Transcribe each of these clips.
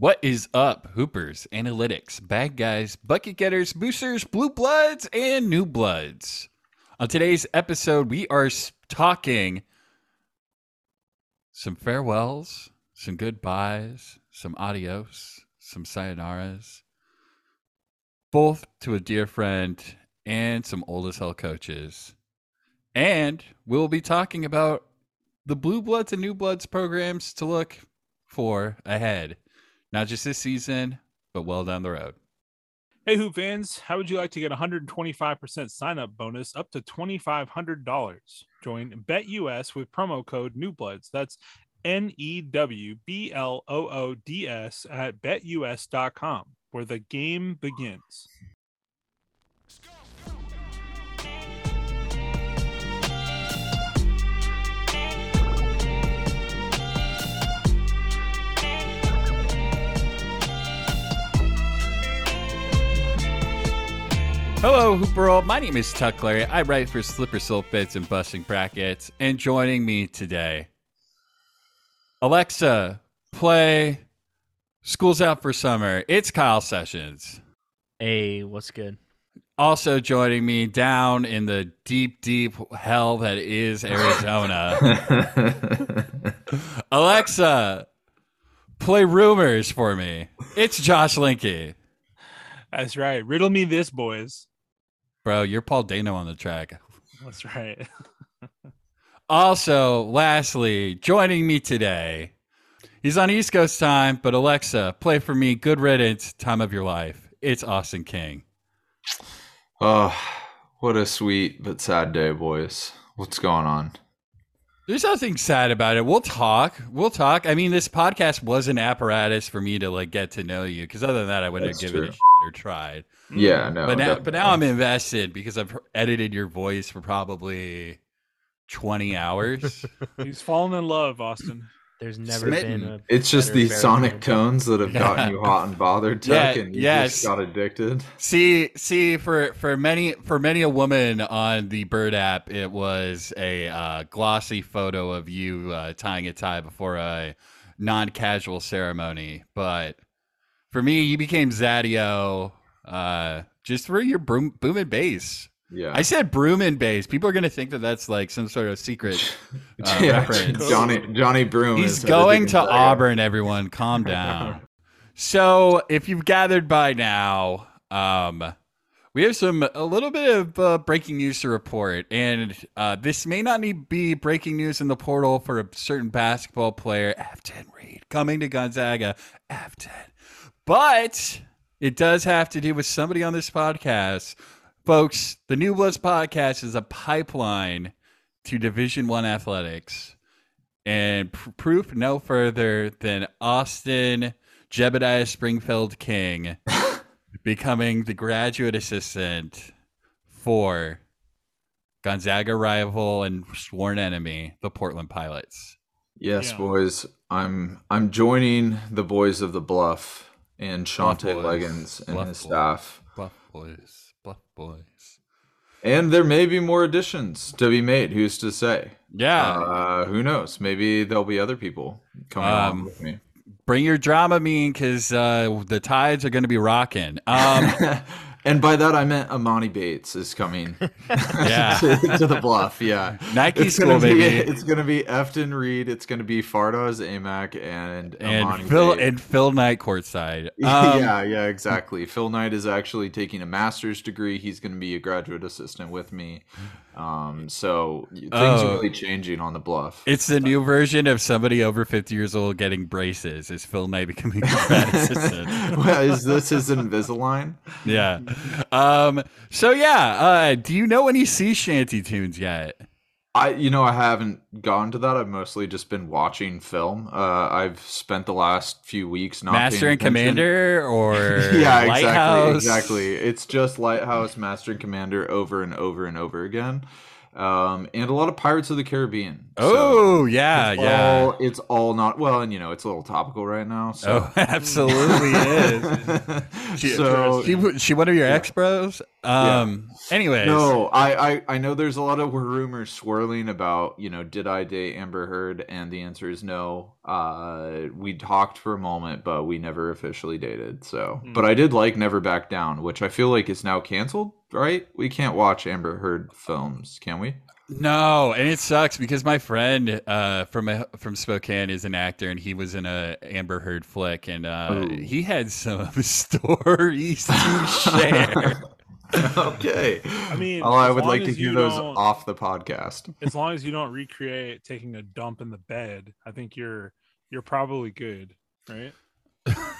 What is up, Hoopers, Analytics, Bad Guys, Bucket Getters, Boosters, Blue Bloods, and New Bloods? On today's episode, we are talking some farewells, some goodbyes, some adios, some sayonaras, both to a dear friend and some old as hell coaches. And we'll be talking about the Blue Bloods and New Bloods programs to look for ahead. Not just this season, but well down the road. Hey, Hoop fans, how would you like to get 125% sign up bonus up to $2,500? Join BetUS with promo code NEWBLOODS. That's N E W B L O O D S at betus.com, where the game begins. Hello, Hoop World. My name is Tuck Larry. I write for Slipper Still Fits and Busting Brackets. And joining me today, Alexa, play School's Out for Summer. It's Kyle Sessions. Hey, what's good? Also joining me down in the deep, deep hell that is Arizona. Alexa, play Rumors for me. It's Josh Linky. That's right. Riddle me this, boys. Bro, you're Paul Dano on the track. That's right. Also, lastly, joining me today, he's on East Coast time, but Alexa, play for me Good Riddance, Time of Your Life. It's Austin King. Oh, what a sweet but sad day, boys. What's going on? There's nothing sad about it. We'll talk. We'll talk. I mean, this podcast was an apparatus for me to like get to know you because other than that, I wouldn't That's have given true. a shit or tried. Yeah, no. but now, but now I'm invested because I've edited your voice for probably 20 hours. He's fallen in love, Austin. There's never Smitten. been a It's just better these baritone. sonic tones that have gotten Yeah. you hot and bothered, Yeah, Tuck, and you yes. just got addicted. See, see, for for many for many a woman on the Bird app, it was a uh, glossy photo of you uh, tying a tie before a non-casual ceremony. But for me, you became Zadio uh, just for your broom, boom and bass. Yeah. I said broom and bass. People are gonna think that that's like some sort of secret. uh, yeah, reference. Johnny Johni Broome. He's going to. Auburn, everyone. Calm down. so, if you've gathered by now, um, we have some a little bit of uh, breaking news to report, and uh, this may not need be breaking news in the portal for a certain basketball player, Efton Reid, coming to Gonzaga. Efton, but it does have to do with somebody on this podcast, folks. The New Bloods podcast is a pipeline to Division One athletics and pr- proof no further than Austin Jebediah Springfield King becoming the graduate assistant for Gonzaga rival and sworn enemy, the Portland Pilots. Yes, Yeah. boys. I'm I'm joining the boys of the Bluff and Bluff Shantay. Legans and Bluff his boys. staff. Bluff boys, bluff boys. And there may be more additions to be made. Who's to say? Yeah, Uh, who knows? Maybe there'll be other people coming Um, along with me. bring your drama mean because uh, the tides are going to be rocking. Um, and by that I meant Emoni Bates is coming Yeah. to, to the bluff. Yeah. Nike It's school, gonna be baby. it's gonna be Efton Reid, it's gonna be Fardaws Aimaq and Emoni and Phil Bates. and Phil Knight courtside. Um, yeah, yeah, exactly. Phil Knight is actually taking a master's degree. He's going to be a graduate assistant with me. Um, so things Oh. are really changing on the bluff. It's the new version of somebody over 50 years old getting braces. Is Phil Knight becoming a well, is this his Invisalign? Yeah. Um, so, yeah. Uh, do you know any sea shanty tunes yet? I, you know, I haven't gone to that. I've mostly just been watching film. Uh, I've spent the last few weeks not Master and attention. Commander or yeah, Lighthouse? exactly, exactly. It's just Lighthouse, Master and Commander over and over and over again, um, and a lot of Pirates of the Caribbean. So Oh, yeah, it's yeah. all, it's all not well, and you know, it's a little topical right now. So. Oh, absolutely is. She, so she, she one of your ex bros? Um. Anyways, No, I, I I know there's a lot of rumors swirling about you know did I date Amber Heard and the answer is no. Uh, we talked for a moment, but we never officially dated. So, Hmm. but I did like Never Back Down, which I feel like is now canceled. Right? We can't watch Amber Heard films, can we? No, and it sucks because my friend uh, from a, from Spokane is an actor, and he was in a Amber Heard flick, and uh, he had some stories to share. okay. I mean, oh, I would like to hear those off the podcast. as long as you don't recreate taking a dump in the bed, I think you're you're probably good, right?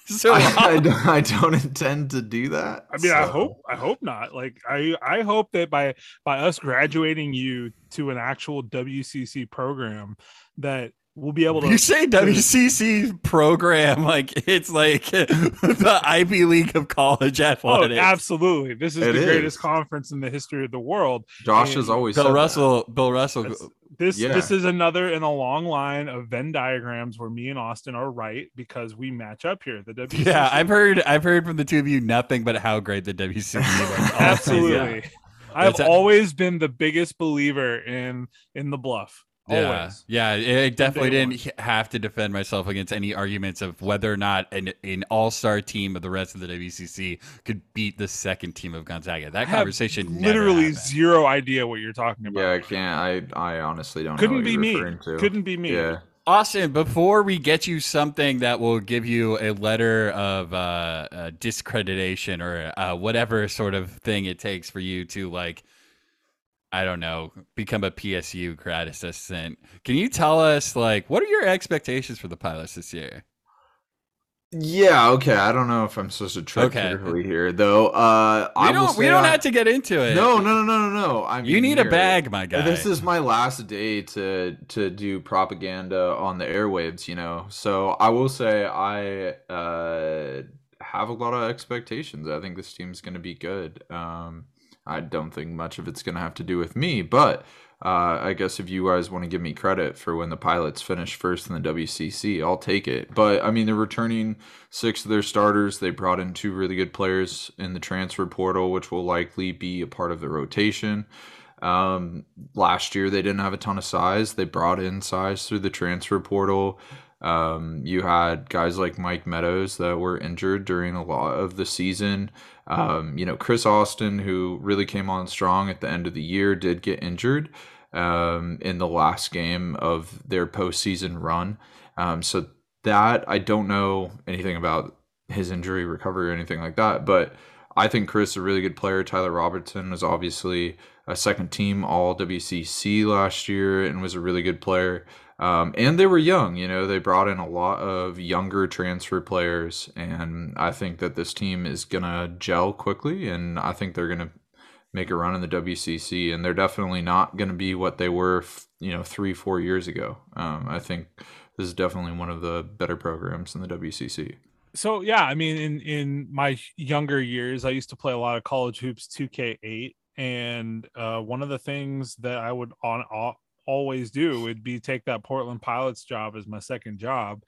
so I, I don't, I don't intend to do that. I mean, I hope I hope not. Like I I hope that by by us graduating you to an actual WCC program that we'll be able to you say WCC program like it's like the Ivy League of college oh, athletics. Oh, absolutely. This is It the greatest conference in the history of the world. Josh and has always Bill said that. Russell. Bill Russell. That's- This Yeah. this is another in a long line of Venn diagrams where me and Austin are right because we match up here. The WCC Yeah, I've heard. I've heard from the two of you nothing but how great the WCC was. absolutely. I've a- always been the biggest believer in in the bluff. Yeah, Always. yeah. It definitely didn't h- have to defend myself against any arguments of whether or not an, an all-star team of the rest of the WCC could beat the second team of Gonzaga. That have conversation never literally happened. zero idea what you're talking about. Yeah, I can't. I I honestly don't. Couldn't what be you're me. to. Couldn't be me. Yeah. Austin, before we get you something that will give you a letter of uh, uh, discreditation or uh, whatever sort of thing it takes for you to like, I don't know, become a PSU grad assistant, can you tell us like what are your expectations for the pilots this year? Yeah. Okay. I don't know if I'm supposed to tread Okay. carefully here, though. Uh, We I don't. We don't I- have to get into it. No, no, no, no, no, no. I you need a bag, my guy. This is my last day to to do propaganda on the airwaves, you know. So I will say I uh, have a lot of expectations. I think this team's going to be good. Um, I don't think much of it's going to have to do with me, but uh, I guess if you guys want to give me credit for when the pilots finished first in the WCC, I'll take it. But I mean, they're returning six of their starters. They brought in two really good players in the transfer portal, which will likely be a part of the rotation. Um, last year they didn't have a ton of size. They brought in size through the transfer portal. Um, you had guys like Mike Meadows that were injured during a lot of the season. Um, you know, Chris Austin, who really came on strong at the end of the year, did get injured um, in the last game of their postseason run. Um, so that I don't know anything about his injury recovery or anything like that, but I think Chris is a really good player. Tyler Robertson was obviously a second team All WCC last year and was a really good player. Um, and they were young, you know, they brought in a lot of younger transfer players. And I think that this team is going to gel quickly. And I think they're going to make a run in the WCC. And they're definitely not going to be what they were, you know, three, four years ago. Um, I think this is definitely one of the better programs in the WCC. so yeah i mean in in my younger years i used to play a lot of college hoops 2k8 and uh, one of the things that i would on al- always do would be take that portland pilots job as my second job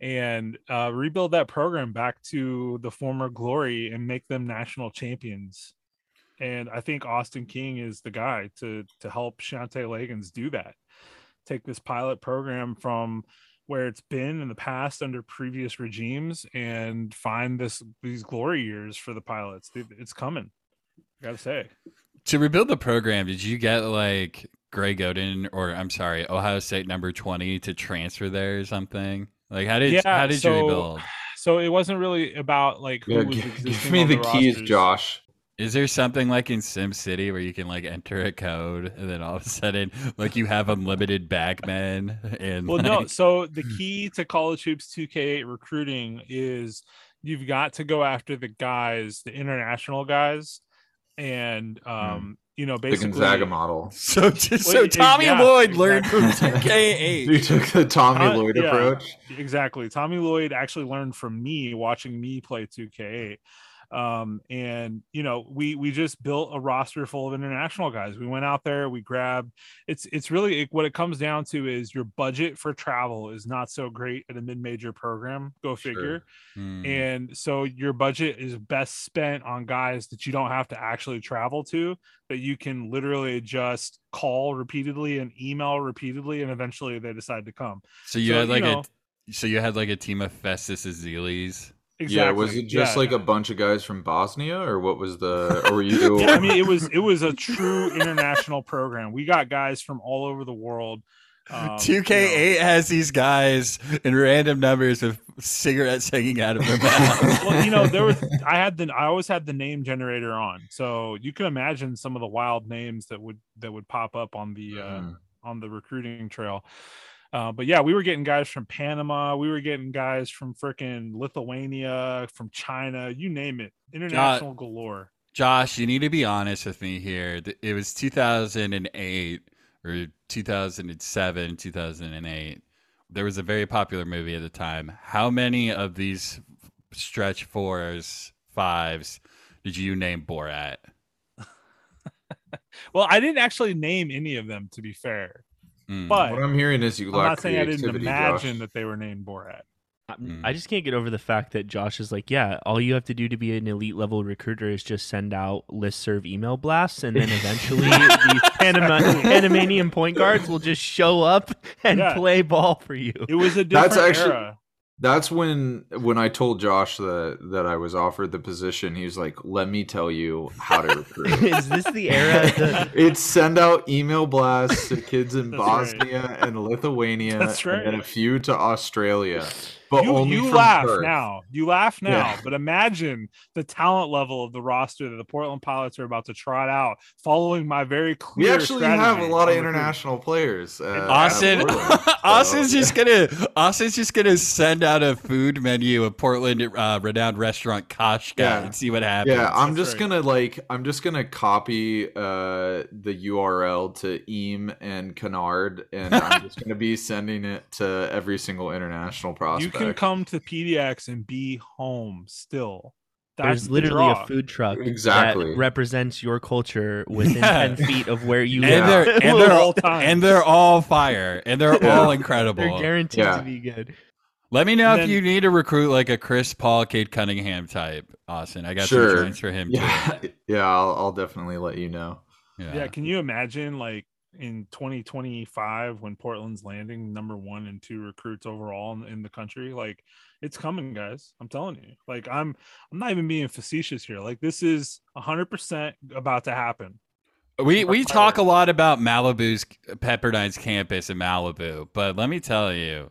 and uh, rebuild that program back to the former glory and make them national champions and i think austin king is the guy to to help Shantay Legans do that take this pilot program from where it's been in the past under previous regimes and find this these glory years for the pilots. It's coming. I gotta say. to rebuild the program, did you get like Greg Oden or I'm sorry, Ohio State number twenty to transfer there or something? Like how did Yeah, how did so- you rebuild? So it wasn't really about like who Yeah, was give, existing give me on the keys, rosters. Josh. Is there something like in Sim City where you can like enter a code and then all of a sudden like you have unlimited bagmen and Well, no. So the key to College Hoops 2K8 recruiting is you've got to go after the guys, the international guys, and um, you know, Hmm. The basically Gonzaga model. So just so Tommy yeah, Lloyd learned from 2K8. You took the Tommy Uh, Lloyd yeah. approach. exactly. Tommy Lloyd actually learned from me watching me play 2K8. Um, and you know, we we just built a roster full of international guys. We went out there, we grabbed. It's it's really what it comes down to is your budget for travel is not so great at a mid-major program. Go figure. Hmm. And so your budget is best spent on guys that you don't have to actually travel to, that you can literally just call repeatedly and email repeatedly, and eventually they decide to come. so you so, had you like know- a so you had like a team of Festus Ezelis. Exactly. Yeah, was it just Yeah. like a bunch of guys from Bosnia, or what was the? Or were you? Yeah, I mean, it was it was a true international program. We got guys from all over the world. Um, Two you know, K eight has these guys in random numbers with cigarettes hanging out of their mouth. well, you know, there was I had the I always had the name generator on, so you can imagine some of the wild names that would that would pop up on the uh, Mm. on the recruiting trail. Uh, but yeah, we were getting guys from Panama, we were getting guys from freaking Lithuania, from China, you name it, international galore. Josh, you need to be honest with me here. It was 2008 or 2007, 2008. There was a very popular movie at the time. How many of these stretch fours, fives did you name Borat? Well, I didn't actually name any of them, to be fair, Mm. but What I'm hearing is you I'm lack not saying I didn't imagine Josh. that they were named Borat. I- Mm. I just can't get over the fact that Josh is like, yeah, all you have to do to be an elite level recruiter is just send out listserv email blasts, and then eventually these Panama- Panamanian point guards will just show up and Yeah. play ball for you. It was a different That's actually- era. That's when when I told Josh that that I was offered the position. He was like, "Let me tell you how to recruit." is this the era? That, it's send out email blasts to kids in That's right. Bosnia and Lithuania, That's right. and then a few to Australia. But you only you from laugh Perth. now. You laugh now, Yeah. but imagine the talent level of the roster that the Portland Pilots are about to trot out, following my very clear. We actually have a lot of on recruiting. international players. Uh, Austin, Portland, so- Austin's just gonna Austin's just gonna send out a food menu of Portland uh, renowned restaurant Koshka Yeah. and see what happens. Yeah, I'm That's just right. gonna like I'm just gonna copy uh the URL to Eam and Kennard, and I'm just gonna be sending it to every single international You prospect. Can come to PDX and be home still. That's there's the literally a food truck Exactly. that represents your culture within Yeah. 10 feet of where you and live. they're and they're All all and they're all fire and they're Yeah. all They're incredible. guaranteed Yeah. to be good. Let me know And if then- you need to recruit like a Chris Paul, Cade Cunningham type, Austin. I got Sure. some joints for him yeah, yeah, I'll, I'll definitely let you know. too. Yeah, can you imagine like in 2025 when Portland's landing number one and two recruits overall in, in the country? Like it's coming, guys. I'm telling you. Like I'm I'm not even being facetious here. Like this is 100% about to happen. We we talk a lot about Malibu's Pepperdine's campus in Malibu, but let me tell you,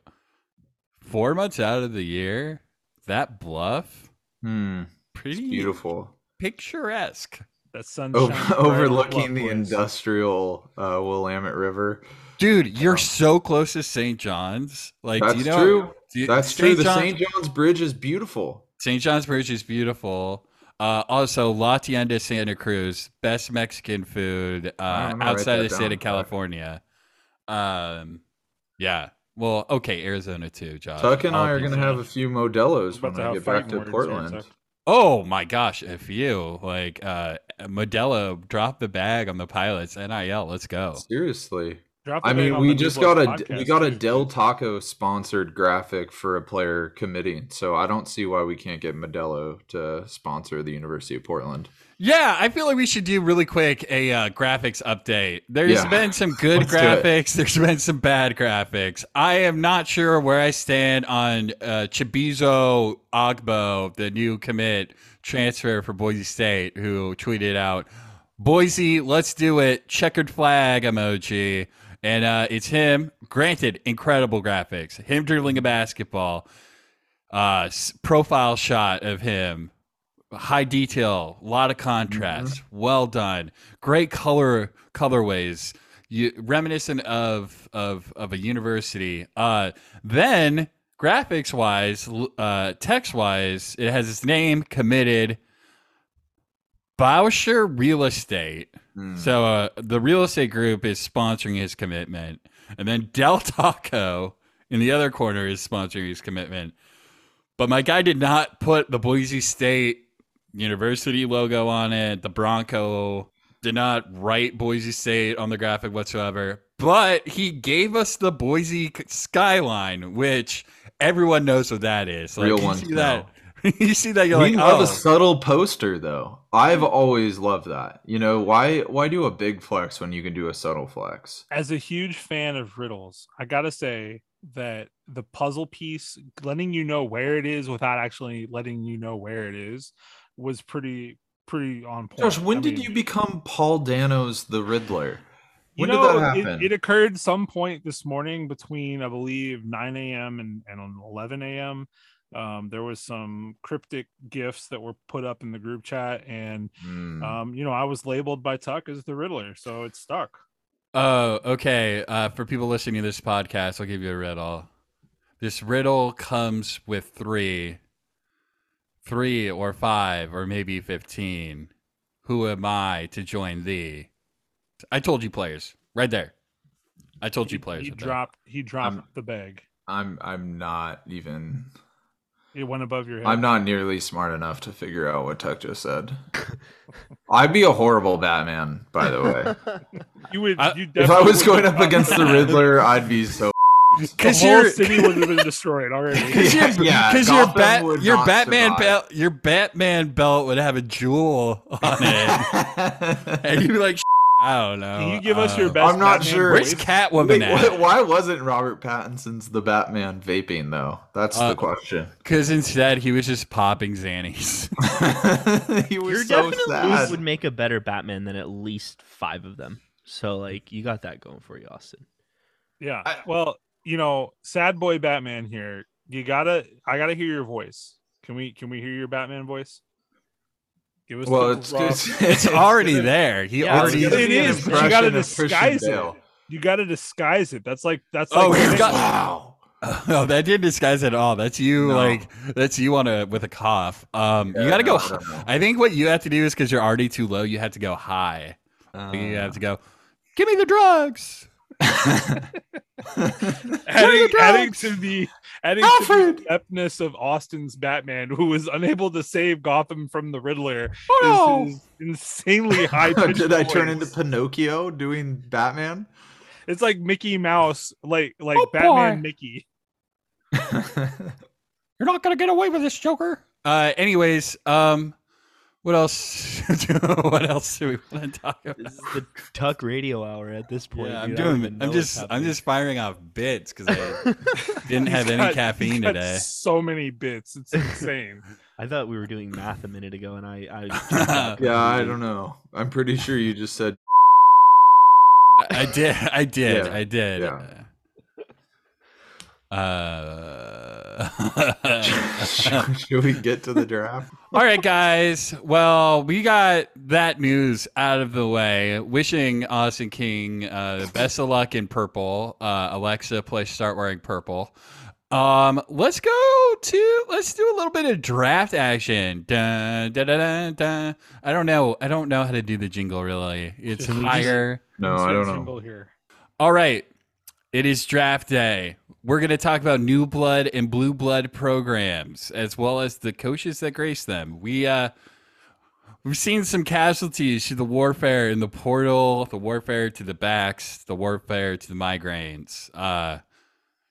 four months out of the year, that bluff Hmm, pretty beautiful. picturesque. That sun Over, overlooking the industrial uh, Willamette River. Dude, you're Um, so close to St. John's. Like, That's do you know? true. do you- That's true. The John's- St. John's Bridge is beautiful. St. John's Bridge is beautiful. Uh, also, La Tienda Santa Cruz, best Mexican food uh, I'm gonna write outside of the state of California. Um, yeah. Well, okay, Arizona too, Josh. Tuck and All I are going to have a few Modelo's when to I get back to words here, Portland. Tuck. Oh my gosh, a few like uh, Modelo dropped the bag on the pilots. Nil, let's go. Seriously. Drop the I bag mean, on we the just got Bloods a we got a. Del Taco sponsored graphic for a player committing, so I don't see why we can't get Modelo to sponsor the University of Portland. Yeah, I feel like we should do really quick a uh, graphics update. There's Yeah. been some good Let's do it. graphics. There's been some bad graphics. I am not sure where I stand on uh, Chibuzo Agbo, the new commit transfer for Boise State, who tweeted out, "Boise, let's do it!" Checkered flag emoji, and uh, it's him. Granted, incredible graphics. Him dribbling a basketball. Uh, profile shot of him high detail, a lot of contrast, well done, great color colorways, you, reminiscent of of of a university. Uh, then graphics wise, uh, text wise, it has its name committed. Bauscher Real Estate. Hmm. So uh, the real estate group is sponsoring his commitment, and then Del Taco in the other corner is sponsoring his commitment. But my guy did not put the Boise State university logo on it. The Bronco did not write Boise State on the graphic whatsoever, but he gave us the Boise skyline, which everyone knows what that is. Like, Real you ones see that. you see that, you're we like, love oh, a subtle poster though. I've always loved that. You know, why why do a big flex when you can do a subtle flex? As a huge fan of riddles, I gotta say that the puzzle piece, letting you know where it is without actually letting you know where it is, was pretty pretty on point. Josh, when I did mean, you become Paul Dano's the Riddler? You When know, did that it- happen? It, occurred some point this morning between, I believe, 9 a.m. and, and 11 a.m. Um, there was some cryptic gifts that were put up in the group chat, and Hmm. um, you know, I was labeled by Tuck as the Riddler, so it stuck. Oh, okay. Uh, for people listening to this podcast, I'll give you a riddle. This riddle comes with three, three or five, or maybe 15. Who am I to join thee? I told you players right there. I told you players. He right there. dropped. He dropped I'm- the bag. I'm I'm not even It went above your head. I'm not nearly smart enough to figure out what Tuck just said. I'd be a horrible Batman, by the way. You would. I- you if I was definitely going up against the Riddler, I'd be so. The 'Cause whole you're- city would have been destroyed already. Because your, Yeah, because your bat, your Batman belt, your Batman belt would have a jewel on it, and you'd be like, I don't know. Can you give us your uh, best? I'm not Batman sure. Where's? Catwoman Wait, at? why, why wasn't Robert Pattinson's the Batman vaping though? That's Uh, the question. Because instead he was just popping Xannies. he was You're so definitely sad. would make a better Batman than at least five of them. So like you got that going for you, Austin. Yeah. I- well, you know, sad boy Batman here. You gotta. I gotta hear your voice. Can we? Can we hear your Batman voice? Give us. Well, the it's raw- it's, It's already there. He Yeah, already. it's- it be an is, but you gotta impression of Christian disguise it. Bale. You gotta disguise it. That's like. That's Oh, like. he's got- Wow. Oh, that didn't disguise it at all. That's you, No. like that's you on a with a cough. Um, you got to no, go. I don't. I think what you have to do is because you're already too low. You have to go high. you have to go. Give me the drugs. Adding, adding to the adding to the ineptness of Austin's Batman, who was unable to save Gotham from the Riddler, Oh, is his insanely high. Did I turn into Pinocchio doing Batman? It's like Mickey Mouse, like like Oh, Batman boy. Mickey. You're not gonna get away with this, Joker. Uh, anyways, um, what else? what else do we want to talk about? This is the Tuck Radio Hour at this point. Yeah, I'm dude. Doing. I'm just. I'm just firing off bits because I didn't have He's any caffeine got today. So many bits. It's insane. I thought we were doing math a minute ago, and I. I yeah, I don't know. I'm pretty sure you just said. I did. I did. Yeah, I did. yeah. Uh, Should we get to the draft? all right, guys. Well, we got that news out of the way. Wishing Austin King uh, best of luck in purple. Uh, Alexa, please start wearing purple. Um, let's go to let's do a little bit of draft action. Dun, dun, dun, dun, dun. I don't know. I don't know how to do the jingle really. It's Should we just- higher. No, I don't know. Here. All right. It is draft day. We're going to talk about new blood and blue blood programs as well as the coaches that grace them. We uh we've seen some casualties to the warfare in the portal, the warfare to the backs, the warfare to the migraines. Uh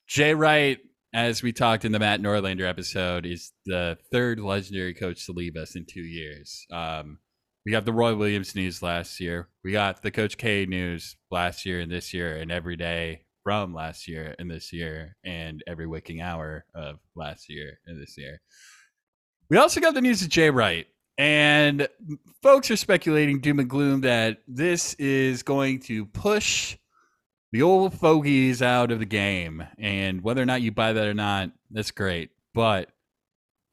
Jay Wright, as we talked in the Matt Norlander episode, is the third legendary coach to leave us in 2 years. Um we got the Roy Williams news last year. We got the Coach K news last year and this year, and every day from last year and this year, and every waking hour of last year and this year. We also got the news of Jay Wright, and folks are speculating doom and gloom that this is going to push the old fogies out of the game. And whether or not you buy that or not, that's great. But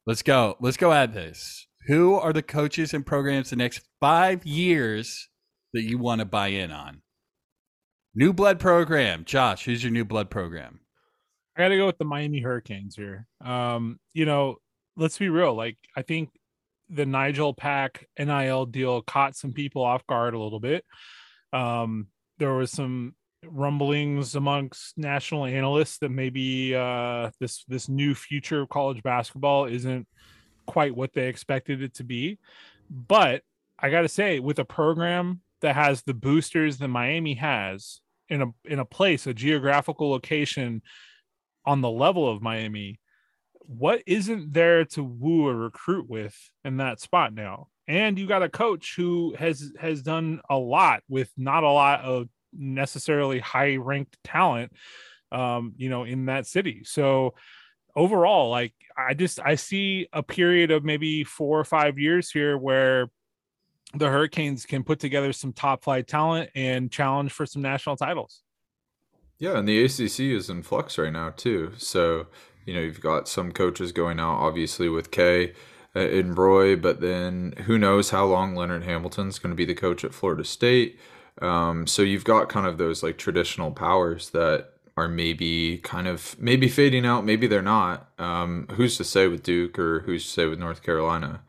let's go. Let's go at this. Who are the coaches and programs the next five years that you want to buy in on? New blood program. Josh, who's your new blood program? I got to go with the Miami Hurricanes here. Um, you know, let's be real. Like, I think the Nigel Pack NIL deal caught some people off guard a little bit. Um, there was some rumblings amongst national analysts that maybe uh, this this new future of college basketball isn't quite what they expected it to be. But I got to say, with a program that has the boosters that Miami has in a in a place, a geographical location on the level of Miami, what isn't there to woo a recruit with in that spot now? And you got a coach who has has done a lot with not a lot of necessarily high ranked talent um you know in that city so overall like i just i see a period of maybe four or five years here where the hurricanes can put together some top flight talent and challenge for some national titles Yeah, and the ACC is in flux right now too. So you know you've got some coaches going out, obviously with Kay uh, and Roy, but then who knows how long Leonard Hamilton's going to be the coach at Florida State. Um, so you've got kind of those like traditional powers that are maybe kind of maybe fading out, maybe they're not. Um, who's to say with Duke or who's to say with North Carolina?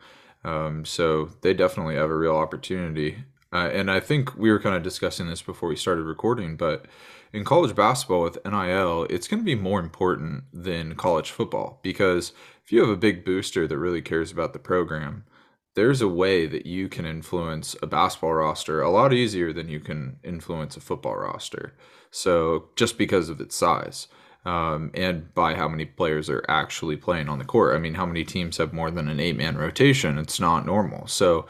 Um, so they definitely have a real opportunity. Uh, and I think we were kind of discussing this before we started recording, but in college basketball with NIL, it's going to be more important than college football because if you have a big booster that really cares about the program, there's a way that you can influence a basketball roster a lot easier than you can influence a football roster. So just because of its size. Um, and by how many players are actually playing on the court. I mean, how many teams have more than an eight man rotation? It's not normal. So,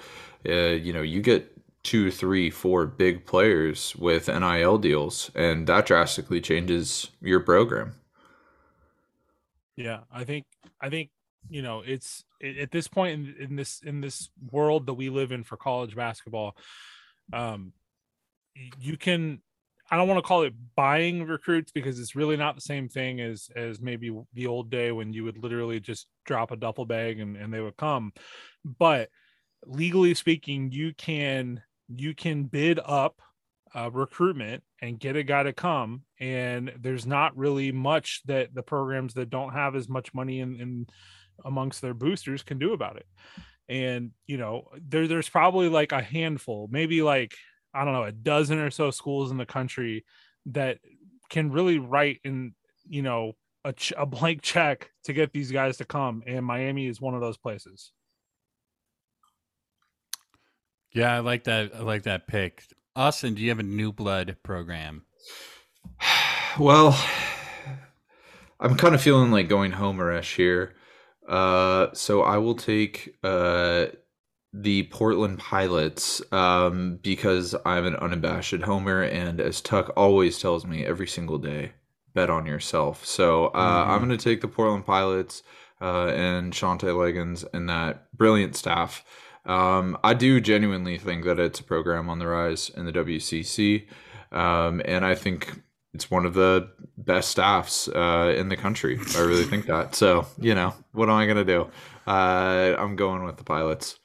uh, you know, you get two, three, four big players with NIL deals, and that drastically changes your program. Yeah, I think I think you know it's at this point in, in this in this world that we live in for college basketball, um, you can I don't want to call it buying recruits because it's really not the same thing as as maybe the old day when you would literally just drop a duffel bag and, and they would come. But legally speaking, you can you can bid up uh, recruitment and get a guy to come. And there's not really much that the programs that don't have as much money in, in amongst their boosters can do about it. And you know, there there's probably like a handful, maybe like I don't know, a dozen or so schools in the country that can really write in, you know, a, ch- a blank check to get these guys to come. And Miami is one of those places. Yeah, I like that. I like that pick. Austin, do you have a new blood program? Well, I'm kind of feeling like going homerish here. Uh, so I will take uh, the Portland Pilots um, because I'm an unabashed homer, and as Tuck always tells me every single day, bet on yourself. So uh, Mhm. I'm going to take the Portland Pilots uh, and Shantay Legans and that brilliant staff. Um, I do genuinely think that it's a program on the rise in the WCC, um, and I think it's one of the best staffs uh, in the country. I really think that. So you know, what am I going to do? Uh, I'm going with the Pilots.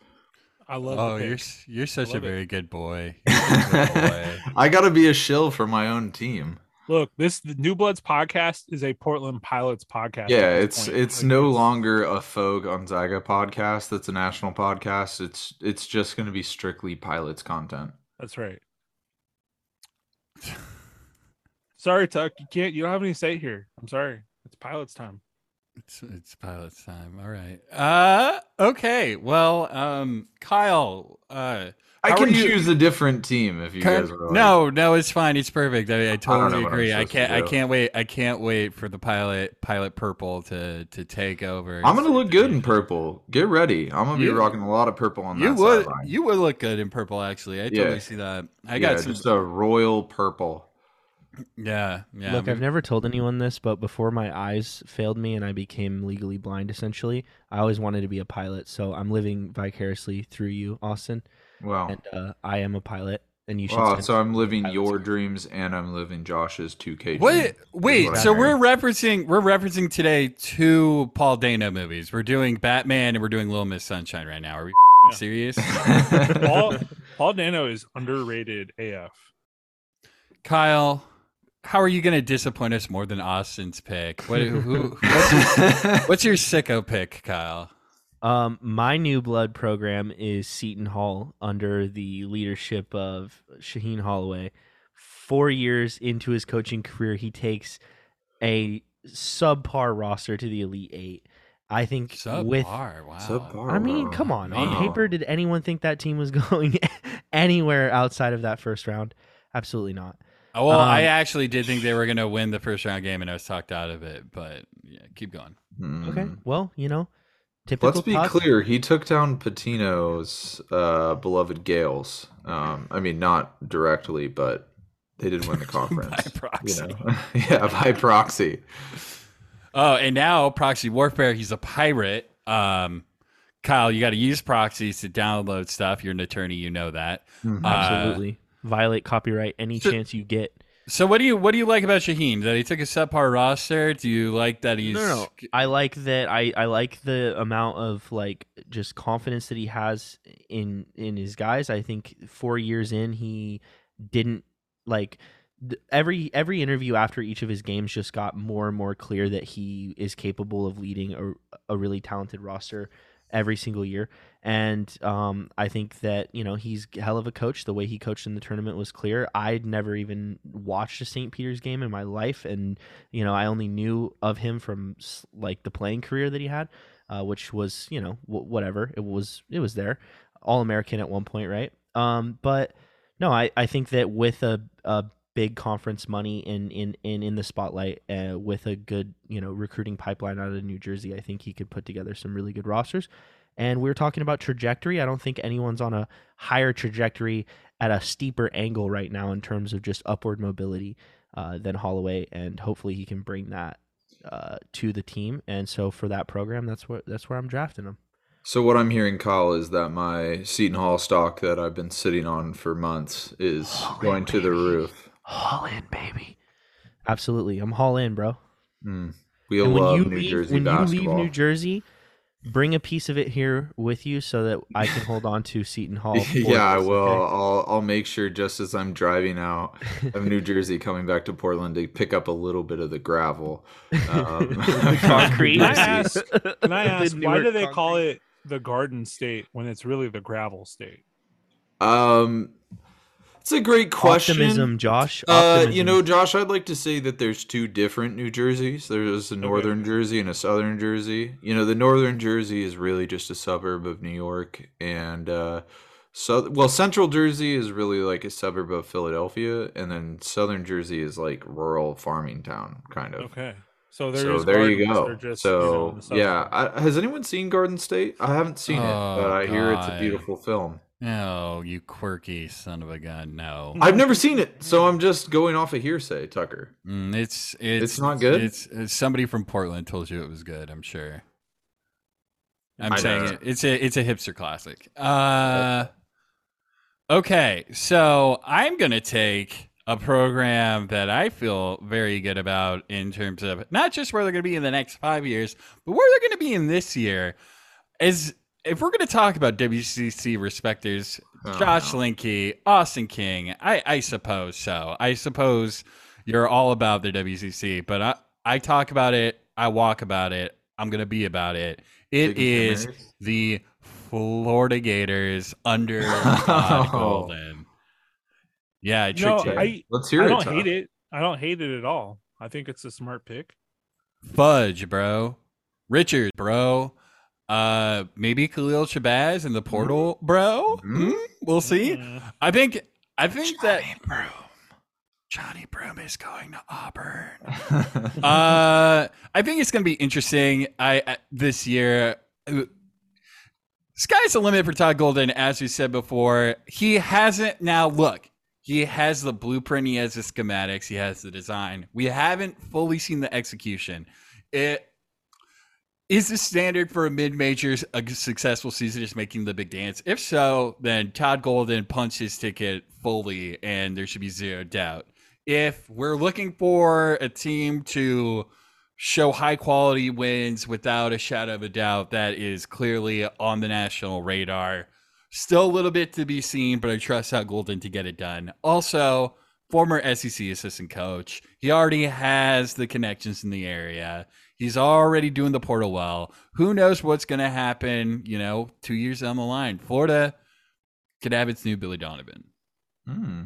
I love. Oh, the you're you're such a love it. very good boy. Good boy. I got to be a shill for my own team. Look, this the New Bloods podcast is a Portland Pilots podcast. Yeah, it's point. it's Like, no longer a Fogue Gonzaga podcast. That's a national podcast. It's it's just going to be strictly pilots content. That's right. sorry, Tuck. You can't. You don't have any say here. I'm sorry. It's Pilots time. It's it's pilot's time. All right. Uh okay. Well, um Kyle, uh I can choose a different team if you Can- guys are no, no, it's fine. It's perfect. I, I totally I'm agree. I can't. I can't wait. I can't wait for the pilot, pilot purple to to take over. I'm gonna look good in purple. Get ready. I'm gonna be You- rocking a lot of purple on that You would. sideline. You would look good in purple. Actually, I Yeah. totally see that. I yeah, got some. just a royal purple. Yeah, yeah. Look, we- I've never told anyone this, but before my eyes failed me and I became legally blind, essentially, I always wanted to be a pilot. So I'm living vicariously through you, Austin, Wow. and uh, I am a pilot. And you should. Wow. So I'm living pilots. your dreams and I'm living Josh's 2K. What? Wait. what So we're referencing we're referencing today two Paul Dano movies. We're doing Batman and we're doing Little Miss Sunshine right now. Are we Yeah. serious? Paul Paul Dano is underrated AF. Kyle, how are you going to disappoint us more than Austin's pick? What, who, who- what's, your, what's your sicko pick, Kyle? Um, my new blood program is Seton Hall under the leadership of Shaheen Holloway. Four years into his coaching career, he takes a subpar roster to the Elite Eight. I think Subpar. with wow. Subpar. I mean, come on. On paper, did anyone think that team was going anywhere outside of that first round? Absolutely not. Oh, well, I Um, actually did think they were going to win the first round game, and I was talked out of it. But yeah, keep going. Okay. Mm. Well, you know, typical. Let's be Todd- clear. He took down Pitino's uh, beloved Gaels. Um, I mean, not directly, but they did win the conference. By proxy. You know? yeah, by proxy. Oh, and now proxy warfare. He's a pirate. Um, Kyle, you got to use proxies to download stuff. You're an attorney, you know that. Uh, Absolutely. Violate copyright any so- chance you get. So, what do you what do you like about Shaheen? That he took a subpar roster? Do you like that he's No, no, no. I like that. I, I like the amount of like just confidence that he has in in his guys. I think four years in, he didn't like every every interview after each of his games just got more and more clear that he is capable of leading a, a really talented roster every single year. And um, I think that you know he's hell of a coach. The way he coached in the tournament was clear. I'd never even watched a St. Peter's game in my life, and you know I only knew of him from like the playing career that he had, uh, which was you know w- whatever it was. It was there, All American at one point, right? Um, but no, I, I think that with a, a big conference money in in in, in the spotlight, uh, with a good you know recruiting pipeline out of New Jersey, I think he could put together some really good rosters. And we are talking about trajectory. I don't think anyone's on a higher trajectory at a steeper angle right now in terms of just upward mobility uh, than Holloway, and hopefully he can bring that uh, to the team. And so for that program, that's what that's where I'm drafting him. So what I'm hearing, Kyle, is that my Seton Hall stock that I've been sitting on for months is Oh, going to the roof. All in, baby. Absolutely, I'm haul in, bro. Mm. We And love when you New leave, Jersey when basketball. you leave New Jersey, bring a piece of it here with you so that I can hold on to Seton Hall. yeah, I will. okay? I'll I'll make sure just as I'm driving out of New Jersey coming back to Portland to pick up a little bit of the gravel. Um, the concrete. Can I ask- Can I ask why do Newark they call it the Garden State when it's really the Gravel State? Um, it's a great question. Optimism, Josh. Uh, you know, Josh, I'd like to say that there's two different New Jerseys. There's a northern Jersey and a southern Jersey. You know, the northern Jersey is really just a suburb of New York, and uh, so well, central Jersey is really like a suburb of Philadelphia, and then southern Jersey is like rural farming town, kind of. Okay, so there So is there you go. they're just, you know, so yeah. I, has anyone seen Garden State? I haven't seen it, Oh, but I hear it's a beautiful film. No, you quirky son of a gun. No, I've never seen it, so I'm just going off a hearsay, Tucker. Mm, it's it's It's not good? It's, it's somebody from Portland told you it was good. I'm sure. I'm I saying it, it's a it's a hipster classic. Uh, okay, so I'm gonna take a program that I feel very good about in terms of not just where they're gonna be in the next five years, but where they're gonna be in this year. Is if we're gonna talk about WCC respecters, Oh, Josh no. Linky, Austin King. I, I suppose so. I suppose you're all about the WCC, but I, I talk about it. I walk about it. I'm going to be about it. It Big is Henry's? the Florida Gators under Todd oh. Golden. Yeah, I No, tricked you. I Let's hear I it. don't Todd. hate it. I don't hate it at all. I think it's a smart pick. Fudge, bro. Richard, bro. Uh, maybe Khalil Shabazz in the portal, bro. Mhm. Hmm? We'll see. Mm. I think I think that Johni Broome is going to Auburn. uh, I think it's going to be interesting. I, I this year. uh, Sky's the limit for Todd Golden, as we said before. He hasn't now. Look, he has the blueprint. He has the schematics. He has the design. We haven't fully seen the execution. It is the standard for a mid-major a successful season is making the big dance. If so, then Todd Golden punched his ticket fully, and there should be zero doubt. If we're looking for a team to show high quality wins without a shadow of a doubt, that is clearly on the national radar. Still a little bit to be seen, but I trust Todd Golden to get it done. Also, former SEC assistant coach. He already has the connections in the area. He's already doing the portal well. Who knows what's going to happen, you know, two years down the line? Florida could have its new Billy Donovan. Hmm.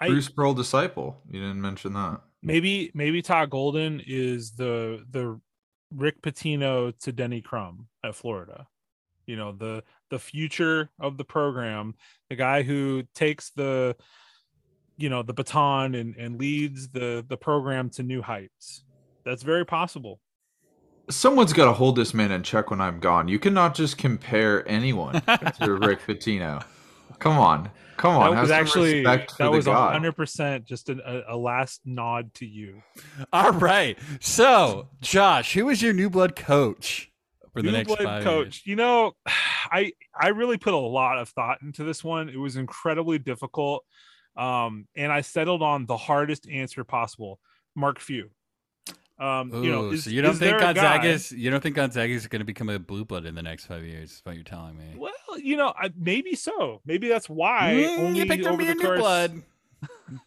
I, Bruce Pearl disciple. You didn't mention that. maybe maybe Todd Golden is the the Rick Pitino to Denny Crum at Florida. You know, the the future of the program, the guy who takes the you know the baton and, and leads the the program to new heights. That's very possible. Someone's got to hold this man in check when I'm gone. You cannot just compare anyone to Rick Pitino. Come on, come on. That was actually that was guy. hundred percent just a, a last nod to you. All right. So, Josh, who is your new blood coach for the New next blood five coach. You know, I I really put a lot of thought into this one. It was incredibly difficult, um, and I settled on the hardest answer possible. Mark Few. Um, years? you know, Ooh, is, so you don't think there a guy- Gonzaga's you don't think Gonzaga's going to become a blue blood in the next five years? Is what you're telling me? Well, you know, I, maybe so. Maybe that's why Mm, only you picked over the course. blood.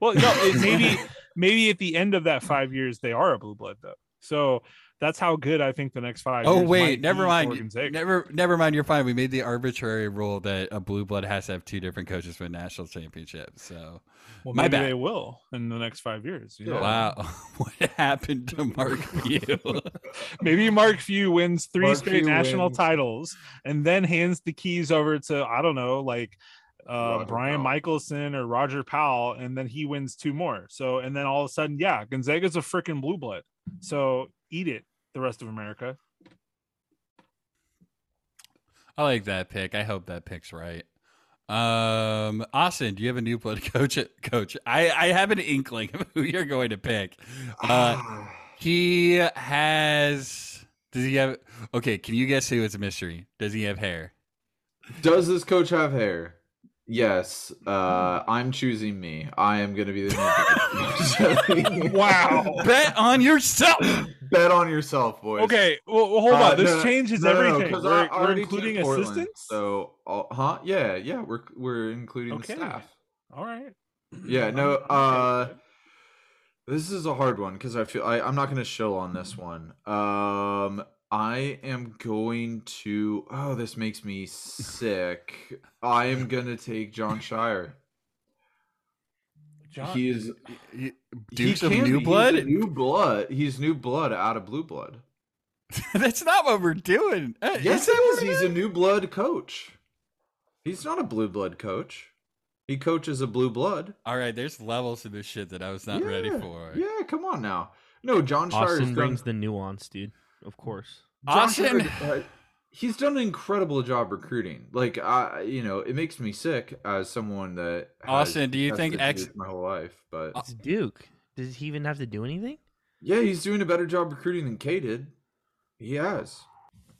Well, no, maybe maybe at the end of that five years they are a blue blood though. So that's how good I think the next five. Oh years wait, never mind. Never, never mind. You're fine. We made the arbitrary rule that a blue blood has to have two different coaches for a national championship. So, Well, My maybe bad. they will in the next five years. you know? wow, what happened to Mark Few? Maybe Mark Few wins three Mark straight Few national wins. titles and then hands the keys over to I don't know, like uh Roger Brian Powell. Michaelson or Roger Powell, and then he wins two more. So and then all of a sudden, yeah, Gonzaga's a freaking blue blood. So eat it, the rest of America. I like that pick. I hope that pick's right. Um, Austin, do you have a new blood coach? Coach, I I have an inkling of who you're going to pick. Uh, he has. Does he have? Okay, can you guess who? It's a mystery. Does he have hair? Does this coach have hair? Yes. Uh, I'm choosing me. I am going to be the new coach. Wow. Bet on yourself. Bet on yourself, boys. Okay, well, well, hold Uh, on. This no, no, changes no, no, no, everything. 'cause I we're, we're including took Portland, assistants. So, uh, huh? Yeah, yeah. We're we're including Okay. the staff. All right. Yeah. No. I'm- I'm okay Uh, this is a hard one because I feel I, I'm not going to show on this one. Um, I am going to. Oh, this makes me sick. I am going to take Jon Scheyer. John, He is You- he Dukes of can be. New Blood. a new blood. He's new blood out of blue blood. That's not what we're doing. Uh, Yes, that it is. what He's a new blood coach. He's not a blue blood coach. He coaches a blue blood. All right, there's levels to this shit that I was not ready for. Yeah, come on now. No, Jon Scheyer Austin has brings done, the nuance, dude. Of course. Austin- Scheyer, uh, he's done an incredible job recruiting. Like I, you know, it makes me sick as someone that. Has Austin, do you think X- my whole life? But It's Duke. Does he even have to do anything? yeah, he's doing a better job recruiting than K did. He has.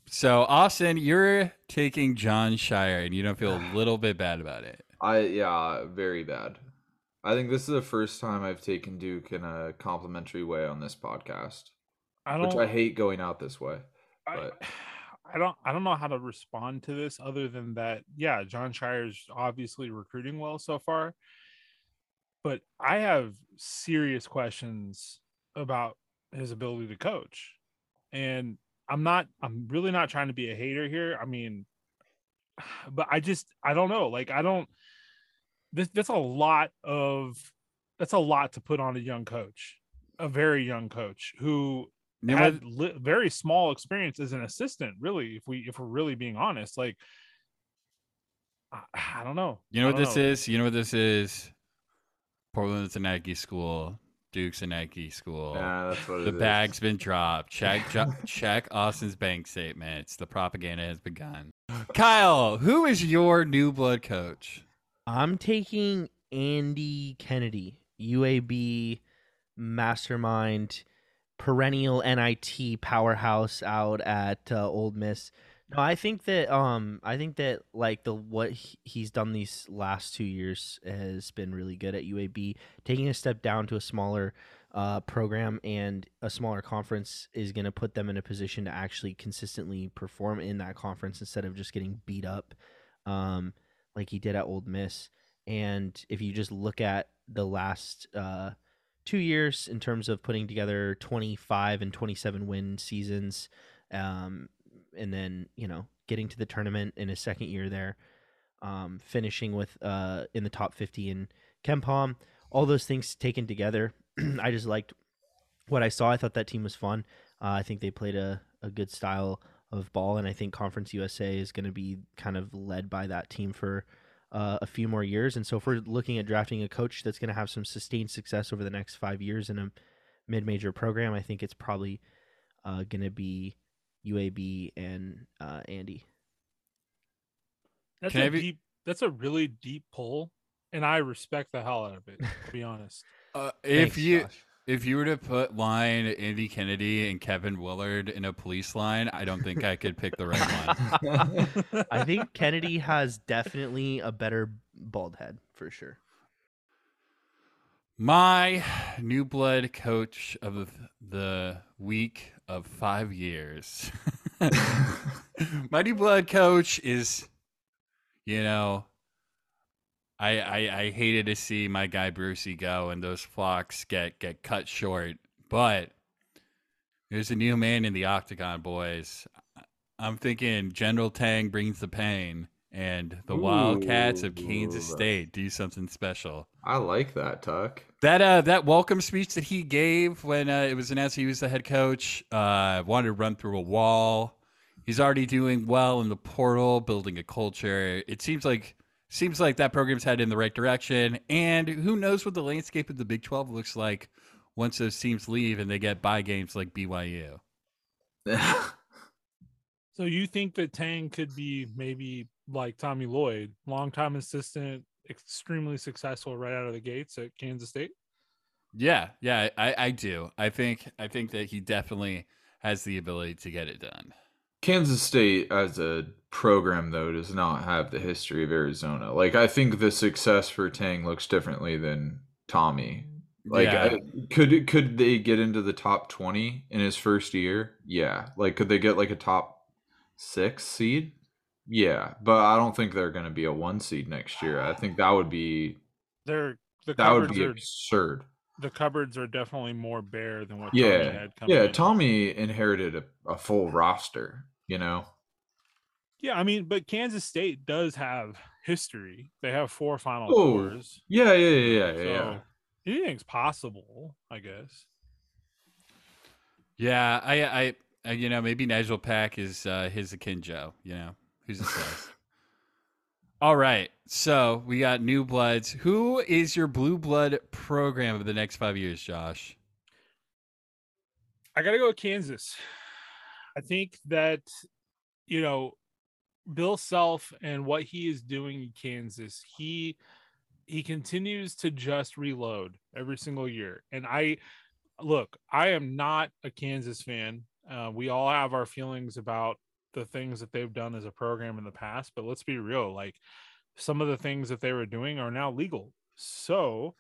So, Austin, you're taking Jon Scheyer, and you don't feel a little bit bad about it. I yeah, very bad. I think this is the first time I've taken Duke in a complimentary way on this podcast, I which don't. I hate going out this way. I, but- I don't I don't know how to respond to this other than that yeah Jon Scheyer's obviously recruiting well so far but I have serious questions about his ability to coach and I'm not I'm really not trying to be a hater here I mean but I just I don't know like I don't this that's a lot of that's a lot to put on a young coach a very young coach who You know had li- very small experience as an assistant really if we if we're really being honest like i, I don't know You know what this know. is? You know what this is? Portland's a Nike school. Duke's a Nike school. Yeah, that's what it the is. bag's been dropped. Check jo- check Austin's bank statements. The propaganda has begun. Kyle, who is your new blood coach? I'm taking Andy Kennedy, UAB mastermind, perennial NIT powerhouse out at uh, Ole Miss. No, I think that um I think that like the what he's done these last 2 years has been really good at UAB. Taking a step down to a smaller uh, program and a smaller conference is going to put them in a position to actually consistently perform in that conference instead of just getting beat up um, like he did at Ole Miss. And if you just look at the last uh, two years in terms of putting together 25 and 27 win seasons, um, and then, you know, getting to the tournament in his second year there, um, finishing with uh, in the top 50 in KenPom, all those things taken together, I just liked what I saw. I thought that team was fun. Uh, I think they played a, a good style of ball, and I think Conference USA is going to be kind of led by that team for uh, a few more years. And so, if we're looking at drafting a coach that's going to have some sustained success over the next five years in a mid major program, I think it's probably uh, going to be UAB and uh, Andy. That's Can I a be- deep. That's a really deep pull, and I respect the hell out of it. To be honest, Uh, if Thanks, you Josh. If you were to put line Andy Kennedy and Kevin Willard in a police line, I don't think I could pick the right one. I think Kennedy has definitely a better bald head for sure. My new blood coach of the week of five years. My new blood coach is, you know, I, I I hated to see my guy Brucey go and those flocks get get cut short, but there's a new man in the octagon, boys. I'm thinking Jerome Tang brings the pain, and the Wildcats of Kansas State do something special. I like that, Tuck. That uh that welcome speech that he gave when uh, it was announced he was the head coach, uh wanted to run through a wall. He's already doing well in the portal, building a culture. It seems like seems like that program's headed in the right direction. And who knows what the landscape of the Big Twelve looks like once those teams leave and they get by games like BYU. so you think that Tang could be maybe like Tommy Lloyd, longtime assistant, extremely successful right out of the gates at Kansas State? Yeah, yeah, I, I do. I think I think that he definitely has the ability to get it done. Kansas State as a program though does not have the history of Arizona. Like I think the success for Tang looks differently than Tommy. Like yeah. I- could could they get into the top 20 in his first year? Yeah. Like could they get like a top 6 seed? Yeah, but I don't think they're going to be a 1 seed next year. I think that would be They're the that would cupboards be are absurd. the cupboards are definitely more bare than what Tommy Yeah. had coming Yeah, in. Tommy inherited a, a full roster, you know. Yeah, I mean, but Kansas State does have history. They have four Final Oh, Fours. Yeah, yeah, yeah, yeah, So yeah. anything's possible, I guess. Yeah, I, I, I, you know, maybe Nigel Pack is uh, his Akinjo. You know, who's to say? All right, so we got new bloods. Who is your blue blood program of the next five years, Josh? I got to go with Kansas. I think that, you know, Bill Self and what he is doing in Kansas, he he continues to just reload every single year. And I look, I am not a Kansas fan. Uh, we all have our feelings about the things that they've done as a program in the past, but let's be real, like some of the things that they were doing are now legal. So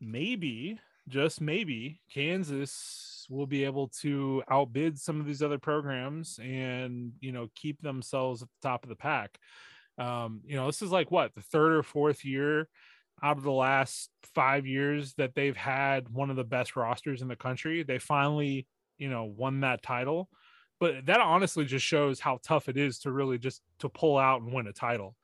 maybe, just maybe, Kansas will be able to outbid some of these other programs and you know keep themselves at the top of the pack. Um, you know, this is like what the third or fourth year out of the last five years that they've had one of the best rosters in the country. They finally, you know, won that title. But that honestly just shows how tough it is to really just to pull out and win a title.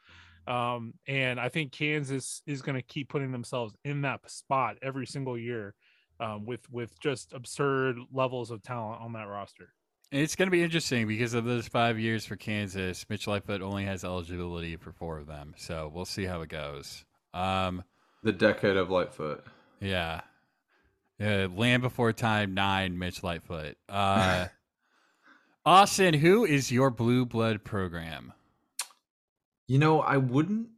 Um, and I think Kansas is going to keep putting themselves in that spot every single year um, with with just absurd levels of talent on that roster. It's going to be interesting because of those five years for Kansas. Mitch Lightfoot only has eligibility for four of them, so we'll see how it goes. Um, The decade of Lightfoot. yeah, uh, Land Before Time nine, Mitch Lightfoot. Uh, Austin, who is your blue blood program? You know, I wouldn't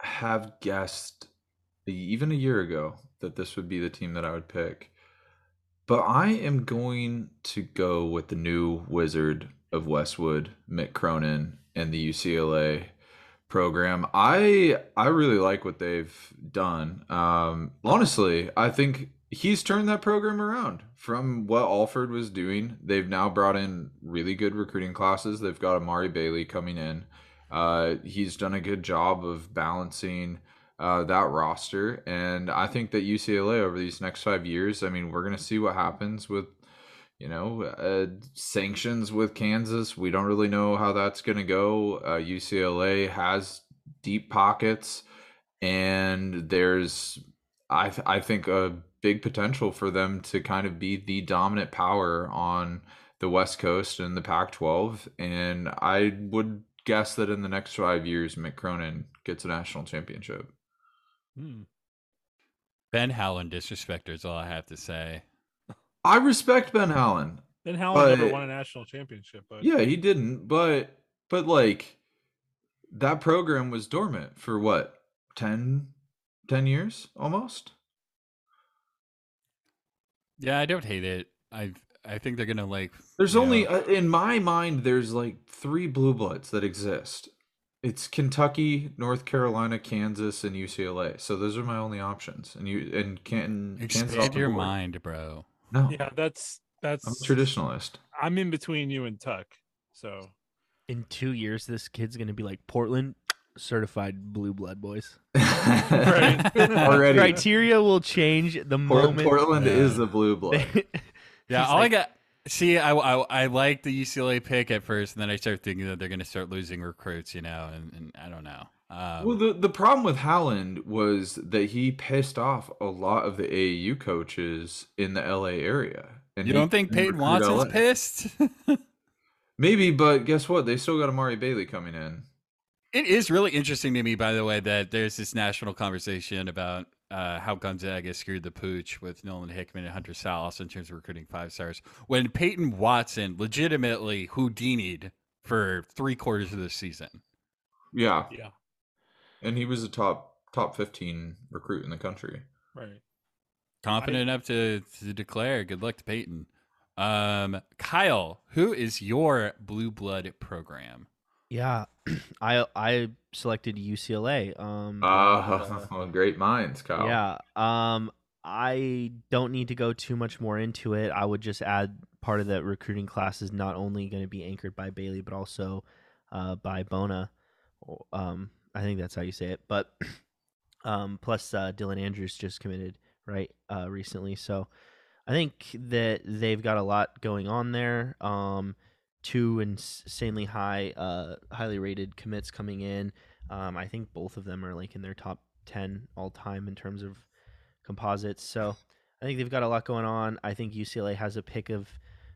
have guessed even a year ago that this would be the team that I would pick. But I am going to go with the new wizard of Westwood, Mick Cronin, and the UCLA program. I I really like what they've done. Um, honestly, I think he's turned that program around from what Alford was doing. They've now brought in really good recruiting classes. They've got Amari Bailey coming in. Uh, he's done a good job of balancing uh, that roster, and I think that UCLA over these next five years. I mean, we're gonna see what happens with you know uh, sanctions with Kansas. We don't really know how that's gonna go. Uh, UCLA has deep pockets, and there's I th- I think a big potential for them to kind of be the dominant power on the West Coast and the Pac 12. And I would guess that in the next five years, Mick Cronin gets a national championship. Hmm. Ben Howland disrespecter is all I have to say. I respect Ben Howland. Ben Howland never won a national championship, but Yeah, he didn't, but but like that program was dormant for what 10, 10 years almost. Yeah, I don't hate it. I I think they're gonna like. There's only know- uh, in my mind there's like three blue bloods that exist. It's Kentucky, North Carolina, Kansas, and UCLA. So those are my only options. And you and Canton, Kansas off expand the your mind, bro. No, yeah, that's that's I'm a traditionalist. I'm in between you and Tuck, so In two years, this kid's gonna be like Portland certified blue blood boys. Right. Already, Criteria will change the Port- moment. Portland Yeah. is a blue blood. Yeah, He's all like- I got. See, I, I I like the UCLA pick at first, and then I start thinking that they're going to start losing recruits, you know, and, and I don't know. Um, Well, the, the problem with Howland was that he pissed off a lot of the AAU coaches in the LA area. And you don't think Peyton Watson's LA. pissed? Maybe, but guess what? They still got Amari Bailey coming in. it is really interesting to me, by the way, that there's this national conversation about uh, how Gonzaga screwed the pooch with Nolan Hickman and Hunter Sallis in terms of recruiting five stars. When Peyton Watson legitimately Houdini'd for three quarters of the season. Yeah, yeah, and he was a top top 15 recruit in the country. right. confident enough to to declare. Good luck to Peyton. Um, Kyle, who is your blue blood program? Yeah, I I selected UCLA. Um, Ah, uh, great minds, Kyle. yeah. Um, I don't need to go too much more into it. I would just add part of the recruiting class is not only going to be anchored by Bailey, but also uh, by Bona. Um, I think that's how you say it. But um, plus uh, Dylan Andrews just committed right uh, recently, so I think that they've got a lot going on there. Um, two insanely high, uh, highly rated commits coming in. Um, I think both of them are like in their top ten all time in terms of composites. So I think they've got a lot going on. I think UCLA has a pick of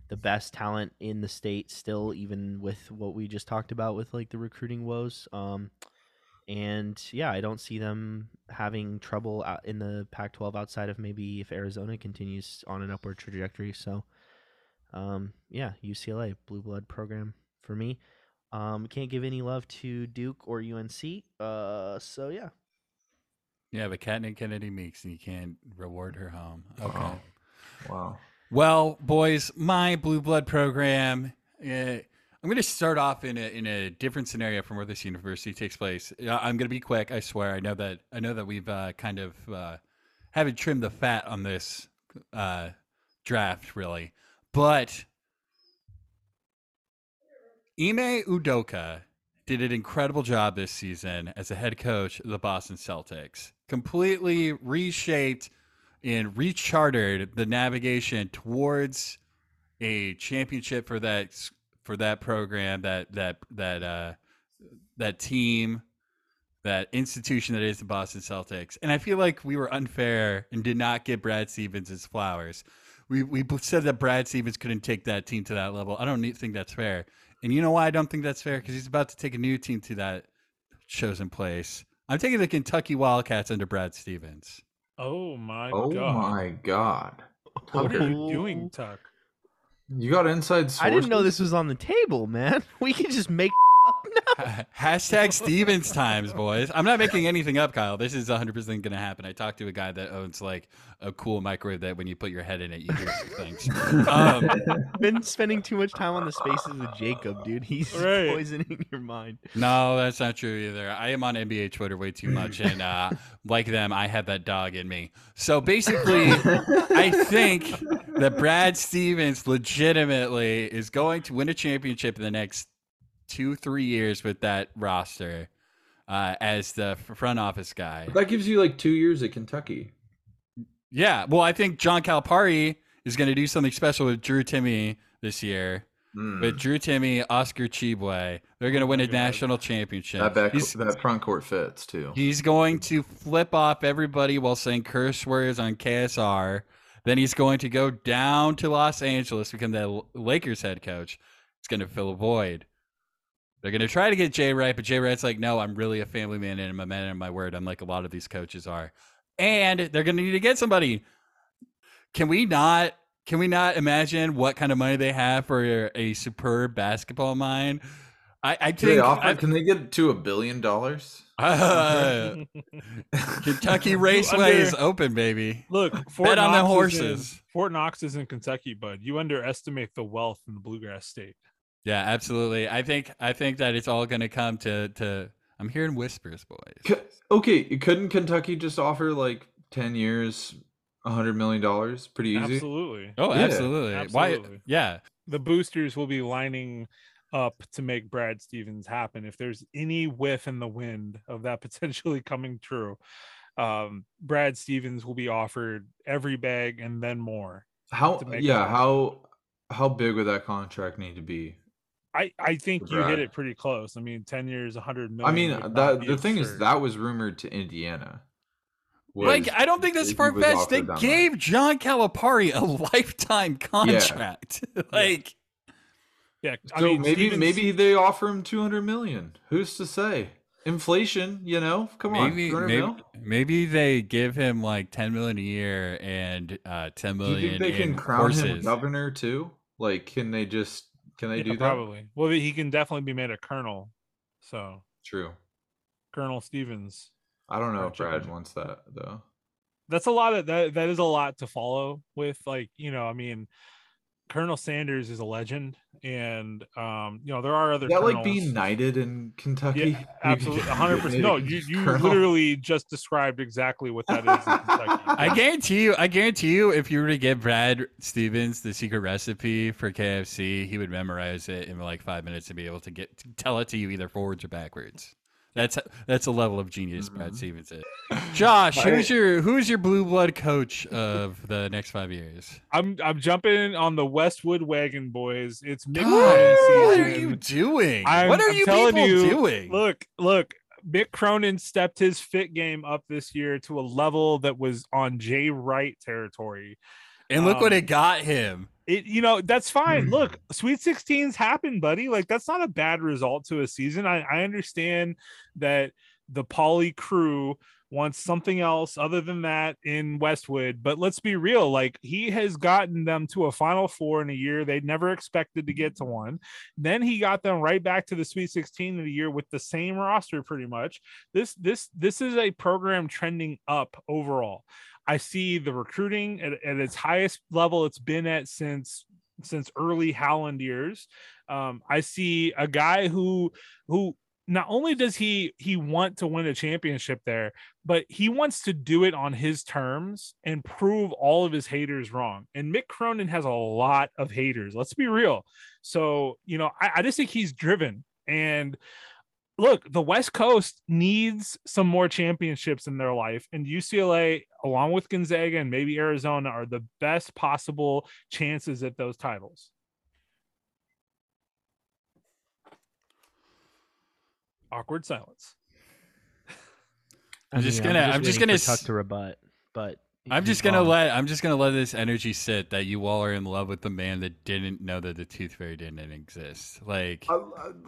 the best talent in the state still, even with what we just talked about with like the recruiting woes. Um, and yeah, I don't see them having trouble out in the Pac-12 outside of maybe if Arizona continues on an upward trajectory. So, um, yeah, UCLA blue blood program for me. Um, can't give any love to Duke or UNC. Uh, so yeah, Yeah, but Katniss Kennedy Meeks, and you can't reward her home. Okay. Wow. Wow. Well, boys, my blue blood program. Uh, I'm going to start off in a in a different scenario from where this university takes place. Uh, I'm going to be quick. I swear. I know that I know that we've uh, kind of uh, haven't trimmed the fat on this uh, draft really, but Ime Udoka did an incredible job this season as a head coach of the Boston Celtics. Completely reshaped and rechartered the navigation towards a championship for that for that program, that that that uh that team, that institution that is the Boston Celtics. And I feel like we were unfair and did not give Brad Stevens his flowers. We we said that Brad Stevens couldn't take that team to that level. I don't need- think that's fair. And you know why I don't think that's fair? Because he's about to take a new team to that chosen place. I'm taking the Kentucky Wildcats under Brad Stevens. Oh my Oh god! my god. What are you doing, Tuck? you got inside sources? I didn't know this was on the table, man. We can just make up now. Hashtag Stevens times, boys. I'm not making anything up, Kyle. This is 100% going to happen. I talked to a guy that owns like a cool microwave that when you put your head in it, you hear some things. Um, Been spending too much time on the spaces with Jacob, dude. He's Right. poisoning your mind. no, that's not true either. I am on NBA Twitter way too much. And uh, like them, I have that dog in me. So basically, I think that Brad Stevens legitimately is going to win a championship in the next two, three years with that roster uh, as the front office guy. That gives you like two years at Kentucky. Yeah, well, I think John Calipari is going to do something special with Drew Timme this year. Mm. with Drew Timme, Oscar Tshiebwe. They're going to Oh win a God. national championship. that back, He's- that front court fits too. He's going to flip off everybody while saying curse words on KSR. Then he's going to go down to Los Angeles, become the Lakers head coach. It's going to fill a void. They're going to try to get Jay Wright, but Jay Wright's like, no, I'm really a family man and I'm a man of my word. I'm like a lot of these coaches are. And they're going to need to get somebody. Can we not? Can we not imagine what kind of money they have for a superb basketball mind? I, I Can they, think offer, I- can they get to a billion dollars? uh, Kentucky Raceway under- is open, baby. Look, Fort Bet on the Knox is in- horses. Fort Knox is in Kentucky, bud. You underestimate the wealth in the bluegrass state. Yeah, absolutely. I think I think that it's all going to come to to. I'm hearing whispers, boys. C- okay, couldn't Kentucky just offer like ten years, a hundred million dollars? Pretty easy. Absolutely. Oh, Yeah, absolutely. Why? Yeah, the boosters will be lining up to make Brad Stevens happen. If there's any whiff in the wind of that potentially coming true, um, Brad Stevens will be offered every bag and then more. How? Yeah. How? How big would that contract need to be? I, I think For you hit it pretty close. I mean, 10 years, 100 million. I mean, that the thing is that was rumored to Indiana. was- like I don't think that's he far fetched. They offered that much. gave John Calipari a lifetime contract. like, yeah. I So mean, maybe Stevens- maybe they offer him two hundred million. Who's to say? Inflation, you know. Come on, maybe 200 maybe maybe they give him like 10 million a year and uh 10 Do you think they can in crown horses. him governor too? Like, can they just can they yeah, do that? probably. Well, he can definitely be made a colonel. So, True. Colonel Stevens. I don't know if Brad chicken. wants that though. that's a lot of that that is a lot to follow with like you know i mean colonel sanders is a legend and um you know there are other Is that like being knighted in Kentucky? yeah absolutely 100% no you, you colonel? literally just described exactly what that is in kentucky I guarantee you, I guarantee you, if you were to give Brad Stevens the secret recipe for KFC, he would memorize it in like five minutes and be able to get to tell it to you either forwards or backwards. That's that's a level of genius Brad Mhm. Stevens is. Josh, who's your who's your blue blood coach of the next five years? i'm i'm jumping on the westwood wagon boys it's Mick Cronin what are you doing? I'm- what are I'm you telling people you, doing? Look, look, Mick Cronin stepped his fit game up this year to a level that was on Jay Wright territory. and look what um, it got him. It, you know, that's fine. Hmm. Look, Sweet 16s happen, buddy. Like that's not a bad result to a season. I, I understand that the Poly crew wants something else other than that in Westwood, but let's be real. Like he has gotten them to a Final Four in a year they never expected to get to one. Then he got them right back to the Sweet 16 in a year with the same roster, pretty much. This this this is a program trending up overall. I see the recruiting at, at its highest level it's been at since since early Howland years. Um, I see a guy who who not only does he he want to win a championship there, but he wants to do it on his terms and prove all of his haters wrong. And Mick Cronin has a lot of haters. Let's be real. So you know, I, I just think he's driven and look, the West Coast needs some more championships in their life, and UCLA, along with Gonzaga and maybe Arizona, are the best possible chances at those titles. Awkward silence. I'm just gonna- I'm just gonna for Tuck s- to rebut, but I'm just gonna wrong. let I'm just gonna let this energy sit that you all are in love with the man that didn't know that the tooth fairy didn't exist. Like I-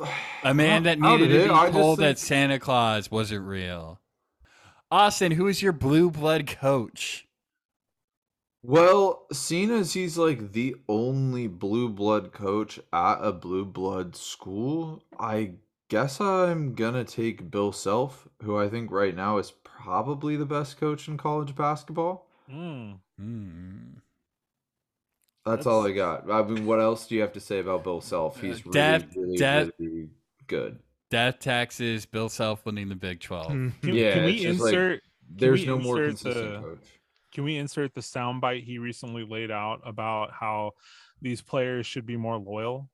I- a man that How needed to be I just told that think- Santa Claus wasn't real. Austin, who is your blue blood coach? Well, seeing as he's like the only blue blood coach at a blue blood school, I guess I'm gonna take Bill Self, who I think right now is probably the best coach in college basketball. Mm. Hmm. That's, all I got. I mean, what else do you have to say about Bill Self? He's really, Death- really, death- really good. Death taxes, Bill Self winning the Big Twelve. Hmm. Can, Yeah, can we it's just like- insert? There's we no more consistent the- coach. Can we insert the soundbite he recently laid out about how these players should be more loyal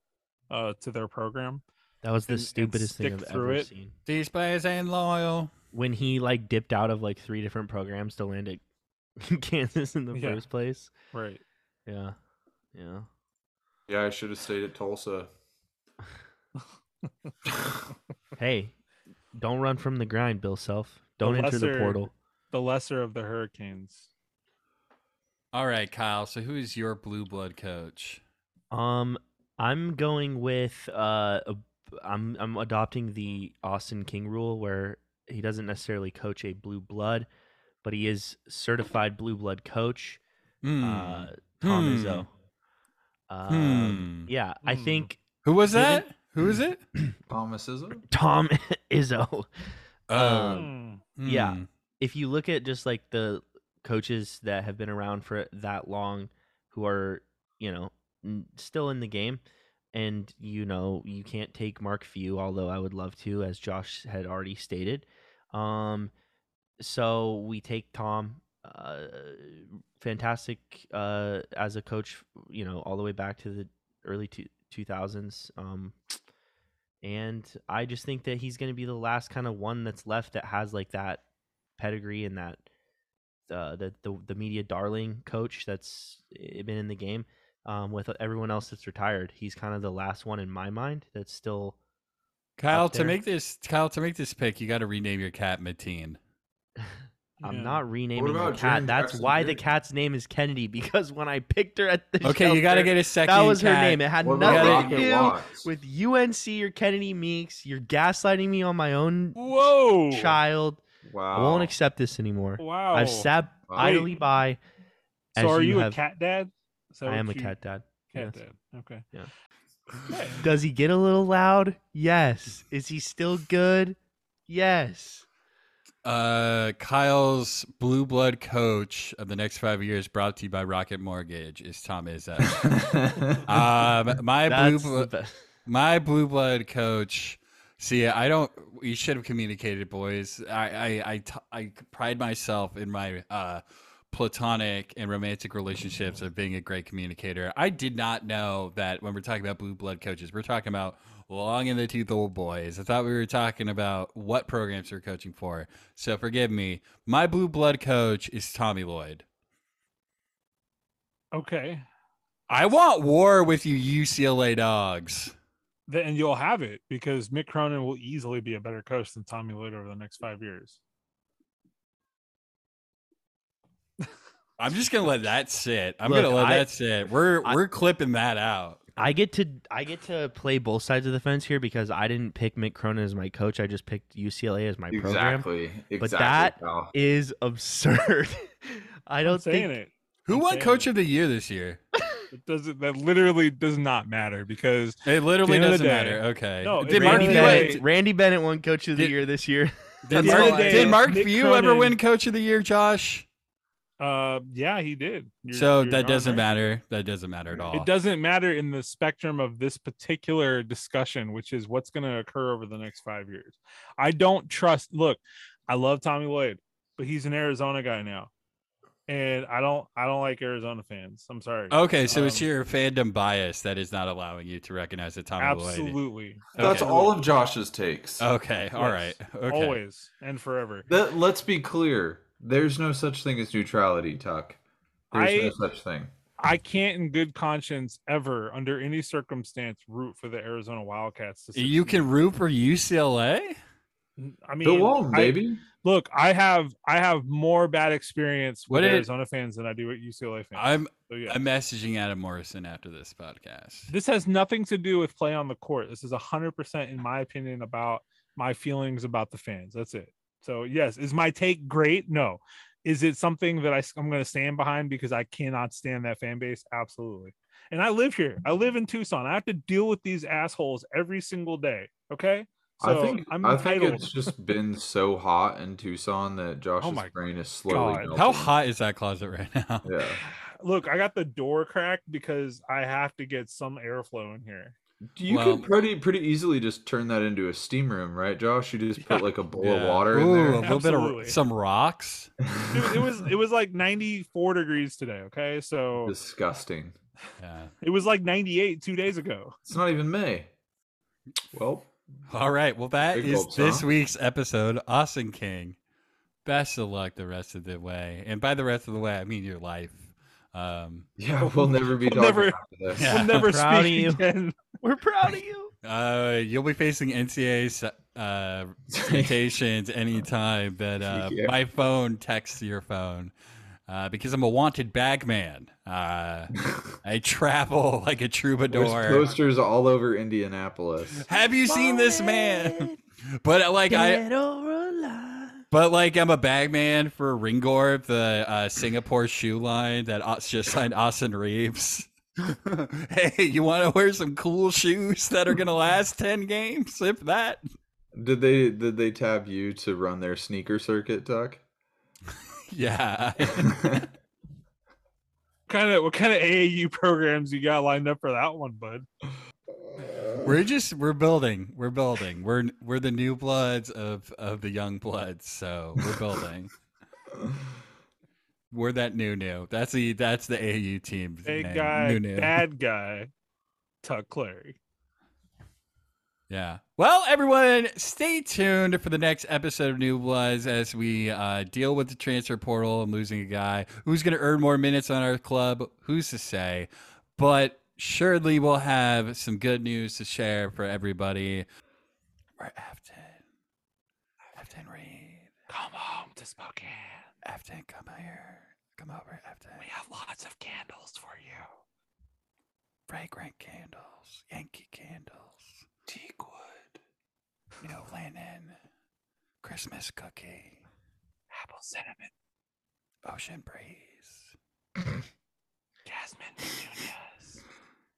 uh, to their program? That was the and- and stupidest thing I've ever it. seen. These players ain't loyal. When he like dipped out of like three different programs to land at Kansas in the Yeah. first place. Right. Yeah, yeah. Yeah, I should have stayed at Tulsa. Hey, don't run from the grind, Bill Self. Don't enter the portal. The lesser of the Hurricanes. All right, Kyle. So who is your blue blood coach? Um, I'm going with uh, a- I'm I'm adopting the Austin King rule where he doesn't necessarily coach a blue blood, but he is certified blue blood coach. Hmm. Uh, Tom Hmm. Izzo. Um, Hmm. Yeah, I Hmm. think Who was given- that? Who is it? Thomas Izzo? Tom Izzo. Oh, Um, Hmm. yeah. hmm. if you look at just like the coaches that have been around for that long who are you know still in the game and you know you can't take mark few although i would love to as josh had already stated. Um so we take tom uh fantastic uh as a coach you know all the way back to the early two, 2000s um and i just think that he's going to be the last kind of one that's left that has like that pedigree and that uh, the, the the media darling coach that's been in the game um, with everyone else that's retired. He's kind of the last one in my mind that's still. Kyle, to make this Kyle to make this pick, you got to rename your cat Mateen. I'm Yeah. not renaming the cat. Jaren That's Jackson why the cat's name is Kennedy because when I picked her at the Okay, you got to get a second. that was her name. It had What nothing to do Watts? with UNC or Kennedy Meeks. You're gaslighting me on my own Whoa. child. Wow. I won't accept this anymore. Wow. I've sat Wow. idly by. So are you, have- a cat dad? Is that I what am a cat dad. Cat yes. dad. Okay. Yeah. Okay. Does he get a little loud? Yes. Is he still good? Yes. Uh, Kyle's blue blood coach of the next five years, brought to you by Rocket Mortgage, is Tom Izzo. um, my blue That's the blood, my blue blood coach. See, I don't. You should have communicated, boys. I I I, t- I pride myself in my uh, platonic and romantic relationships of being a great communicator. I did not know that when we're talking about blue blood coaches, we're talking about long in the tooth old boys. I thought we were talking about what programs we're coaching for. So forgive me. My blue blood coach is Tommy Lloyd. Okay. I want war with you UCLA dogs. Then you'll have it because Mick Cronin will easily be a better coach than Tommy Lloyd over the next five years. I'm just gonna let that sit. I'm Look, gonna let I- that sit. We're I- we're clipping that out. I get to I get to play both sides of the fence here because I didn't pick Mick Cronin as my coach. I just picked UCLA as my program. exactly. Exactly. But that Kyle. Is absurd. I don't saying think it. Who I'm won Coach it. of the Year this year? It doesn't. That literally does not matter because It literally End of the doesn't day- matter. Okay. No, did it Mark really Few. Randy, Randy Bennett won Coach of the Did- Year this year. did Mark, end day, did Mark Few ever win Coach of the Year, Josh? Uh, yeah, he did. You're- so you're that doesn't right. matter. That doesn't matter at all. It doesn't matter in the spectrum of this particular discussion, which is what's going to occur over the next five years. I don't trust. Look, I love Tommy Lloyd, but he's an Arizona guy now, and I don't. I don't like Arizona fans. I'm sorry. Okay, so it's Um, your fandom bias that is not allowing you to recognize that Tommy Lloyd. absolutely. That's Okay. all of Josh's takes. Okay, all right. Yes, Okay. Always and forever. That, let's be clear. There's no such thing as neutrality, Tuck. There's I- no such thing. I can't, in good conscience, ever under any circumstance, root for the Arizona Wildcats. To You can root for UCLA? I mean, Go on, I- baby. look, I have I have more bad experience with did- Arizona fans than I do with UCLA fans. I'm so yeah. I'm messaging Adam Morrison after this podcast. this has nothing to do with play on the court. This is hundred percent, in my opinion, about my feelings about the fans. That's it. So yes, is my take great? No. Is it something that I, am going to stand behind because I cannot stand that fan base? Absolutely. And I live here. I live in Tucson. I have to deal with these assholes every single day. Okay. So I think I'm I think it's just been so hot in Tucson that oh Josh's my brain is slowly God. melting. How hot is that closet right now? Yeah. Look, I got the door cracked because I have to get some airflow in here. You Well- could pretty pretty easily just turn that into a steam room, right, Josh? You just put Yeah. like a bowl Yeah. of water Ooh, in a there. little bit of some rocks. Dude, it was it was like 94 degrees today. Okay, so Disgusting. Yeah. it was like 98 two days ago. It's not even May. Well, All right. Well, that is Big gulps, this huh? week's episode. Austin King. Best of luck the rest of the way, and by the rest of the way, I mean your life. Um, Yeah, we'll never be We'll talking never- after this. Yeah. We'll never Proud speak again. We're proud of you. uh, you'll be facing NCAA uh, citations anytime that uh, Yeah. my phone texts your phone. Uh, because I'm a wanted bagman. Uh, I travel like a troubadour. There's troubadour. posters all over Indianapolis. Have you seen this man? But uh, like I, Dead or but like I'm a bagman for Ringorb, the uh, Singapore shoe line that Aus- just signed Austin Reaves. hey, you want to wear some cool shoes that are gonna last ten games? If that, Did they did they tab you to run their sneaker circuit, Tuck? yeah. kind of what kind of AAU programs you got lined up for that one, bud? we're just we're building, we're building. We're we're the new bloods of of the young bloods, so we're building. We're that new new. That's the that's the AU team. Big name, guy, new new. bad guy, Tuck Clary. Yeah. Well, everyone, stay tuned for the next episode of New Bloods as we uh, deal with the transfer portal and losing a guy who's going to earn more minutes on our club. Who's to say? But surely we'll have some good news to share for everybody. We're Efton. Efton Reid. Come home to Spokane. Efton, come here. Come over, Efton. We have lots of candles for you. fragrant candles, Yankee candles, teak wood, new linen, Christmas cookie, Apple cinnamon, ocean breeze, jasmine petunias.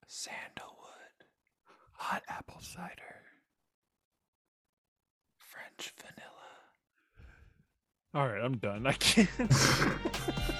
sandalwood, hot apple cider, French vanilla. All right, I'm done. I can't.